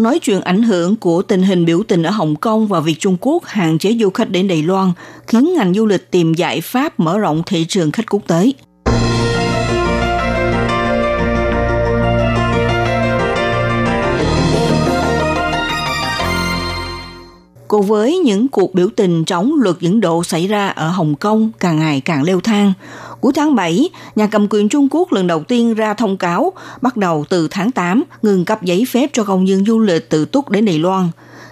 nói chuyện ảnh hưởng của tình hình biểu tình ở Hồng Kông và việc Trung Quốc hạn chế du khách đến Đài Loan, khiến ngành du lịch tìm giải pháp mở rộng thị trường khách quốc tế. Cùng với những cuộc biểu tình chống luật dẫn độ xảy ra ở Hồng Kông càng ngày càng leo thang, Cuối tháng 7, nhà cầm quyền Trung Quốc lần đầu tiên ra thông cáo bắt đầu từ tháng 8 ngừng cấp giấy phép cho công dân du lịch từ túc đến Đài Loan.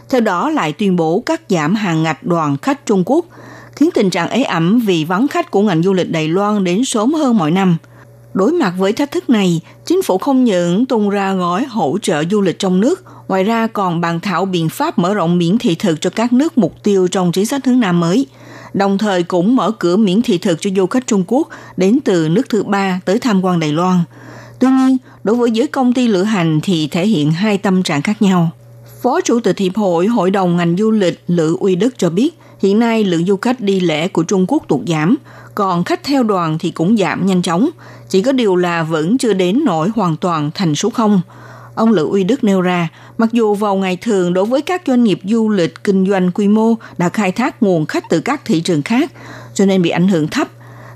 Theo đó lại tuyên bố cắt giảm hàng ngạch đoàn khách Trung Quốc, khiến tình trạng ế ẩm vì vắng khách của ngành du lịch Đài Loan đến sớm hơn mọi năm. Đối mặt với thách thức này, chính phủ không những tung ra gói hỗ trợ du lịch trong nước, ngoài ra còn bàn thảo biện pháp mở rộng miễn thị thực cho các nước mục tiêu trong chính sách hướng Nam mới – đồng thời cũng mở cửa miễn thị thực cho du khách Trung Quốc đến từ nước thứ ba tới tham quan Đài Loan. Tuy nhiên, đối với giới công ty lữ hành thì thể hiện hai tâm trạng khác nhau. Phó Chủ tịch Hiệp hội Hội đồng ngành du lịch Lữ Uy Đức cho biết, hiện nay lượng du khách đi lễ của Trung Quốc tụt giảm, còn khách theo đoàn thì cũng giảm nhanh chóng. Chỉ có điều là vẫn chưa đến nổi hoàn toàn thành số không. Ông Lữ Uy Đức nêu ra, mặc dù vào ngày thường đối với các doanh nghiệp du lịch kinh doanh quy mô đã khai thác nguồn khách từ các thị trường khác, cho nên bị ảnh hưởng thấp.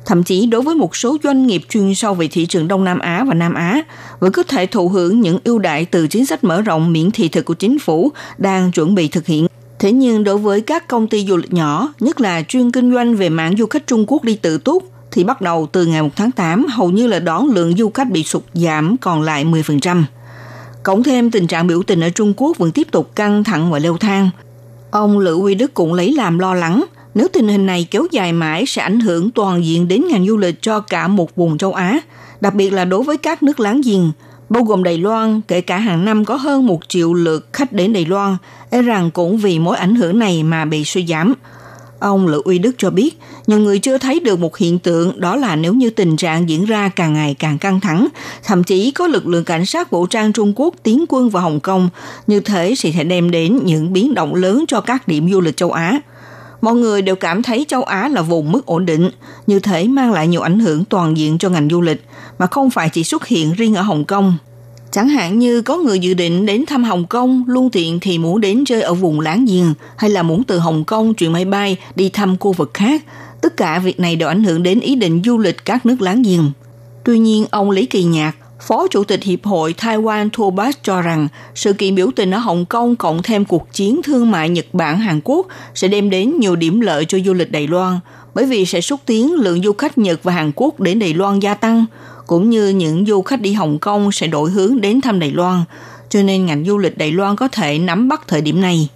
Thậm chí đối với một số doanh nghiệp chuyên sâu về thị trường Đông Nam Á và Nam Á, vẫn có thể thụ hưởng những ưu đại từ chính sách mở rộng miễn thị thực của chính phủ đang chuẩn bị thực hiện. Thế nhưng đối với các công ty du lịch nhỏ, nhất là chuyên kinh doanh về mạng du khách Trung Quốc đi tự túc, thì bắt đầu từ ngày 1 tháng 8 hầu như là đón lượng du khách bị sụt giảm còn lại 10%. Cộng thêm tình trạng biểu tình ở Trung Quốc vẫn tiếp tục căng thẳng và leo thang. Ông Lữ Huy Đức cũng lấy làm lo lắng, nếu tình hình này kéo dài mãi sẽ ảnh hưởng toàn diện đến ngành du lịch cho cả một vùng châu Á, đặc biệt là đối với các nước láng giềng, bao gồm Đài Loan, kể cả hàng năm có hơn một triệu lượt khách đến Đài Loan, e rằng cũng vì mối ảnh hưởng này mà bị suy giảm. Ông Lữ Uy Đức cho biết, nhiều người chưa thấy được một hiện tượng đó là nếu như tình trạng diễn ra càng ngày càng căng thẳng, thậm chí có lực lượng cảnh sát vũ trang Trung Quốc tiến quân vào Hồng Kông, như thế sẽ thể đem đến những biến động lớn cho các điểm du lịch châu Á. Mọi người đều cảm thấy châu Á là vùng mức ổn định, như thế mang lại nhiều ảnh hưởng toàn diện cho ngành du lịch, mà không phải chỉ xuất hiện riêng ở Hồng Kông. Chẳng hạn như có người dự định đến thăm Hồng Kông, luôn tiện thì muốn đến chơi ở vùng láng giềng, hay là muốn từ Hồng Kông chuyển máy bay đi thăm khu vực khác. Tất cả việc này đều ảnh hưởng đến ý định du lịch các nước láng giềng. Tuy nhiên, ông Lý Kỳ Nhạc, Phó Chủ tịch Hiệp hội Taiwan Tour Bus cho rằng sự kiện biểu tình ở Hồng Kông cộng thêm cuộc chiến thương mại Nhật Bản Hàn Quốc sẽ đem đến nhiều điểm lợi cho du lịch Đài Loan, bởi vì sẽ xúc tiến lượng du khách Nhật và Hàn Quốc đến Đài Loan gia tăng – cũng như những du khách đi Hồng Kông sẽ đổi hướng đến thăm Đài Loan, cho nên ngành du lịch Đài Loan có thể nắm bắt thời điểm này.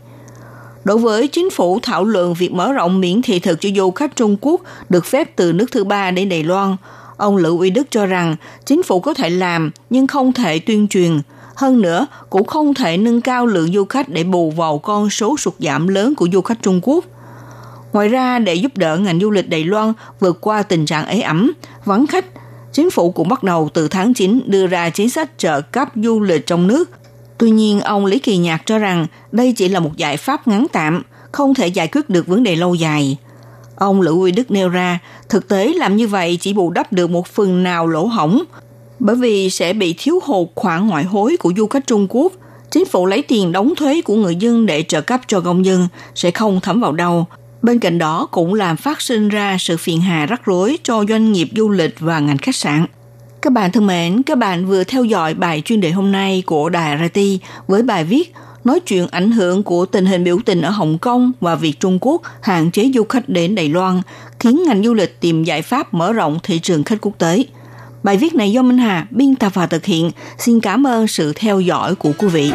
Đối với chính phủ thảo luận việc mở rộng miễn thị thực cho du khách Trung Quốc được phép từ nước thứ ba đến Đài Loan, ông Lữ Uy Đức cho rằng chính phủ có thể làm nhưng không thể tuyên truyền. Hơn nữa, cũng không thể nâng cao lượng du khách để bù vào con số sụt giảm lớn của du khách Trung Quốc. Ngoài ra, để giúp đỡ ngành du lịch Đài Loan vượt qua tình trạng ế ẩm, vắng khách chính phủ cũng bắt đầu từ tháng 9 đưa ra chính sách trợ cấp du lịch trong nước. Tuy nhiên, ông Lý Kỳ Nhạc cho rằng đây chỉ là một giải pháp ngắn tạm, không thể giải quyết được vấn đề lâu dài. Ông Lữ Uy Đức nêu ra, thực tế làm như vậy chỉ bù đắp được một phần nào lỗ hổng, bởi vì sẽ bị thiếu hụt khoản ngoại hối của du khách Trung Quốc. Chính phủ lấy tiền đóng thuế của người dân để trợ cấp cho công dân sẽ không thấm vào đâu, Bên cạnh đó cũng làm phát sinh ra sự phiền hà rắc rối cho doanh nghiệp du lịch và ngành khách sạn. Các bạn thân mến, các bạn vừa theo dõi bài chuyên đề hôm nay của Đài RT với bài viết nói chuyện ảnh hưởng của tình hình biểu tình ở Hồng Kông và việc Trung Quốc hạn chế du khách đến Đài Loan, khiến ngành du lịch tìm giải pháp mở rộng thị trường khách quốc tế. Bài viết này do Minh Hà biên tập và thực hiện. Xin cảm ơn sự theo dõi của quý vị.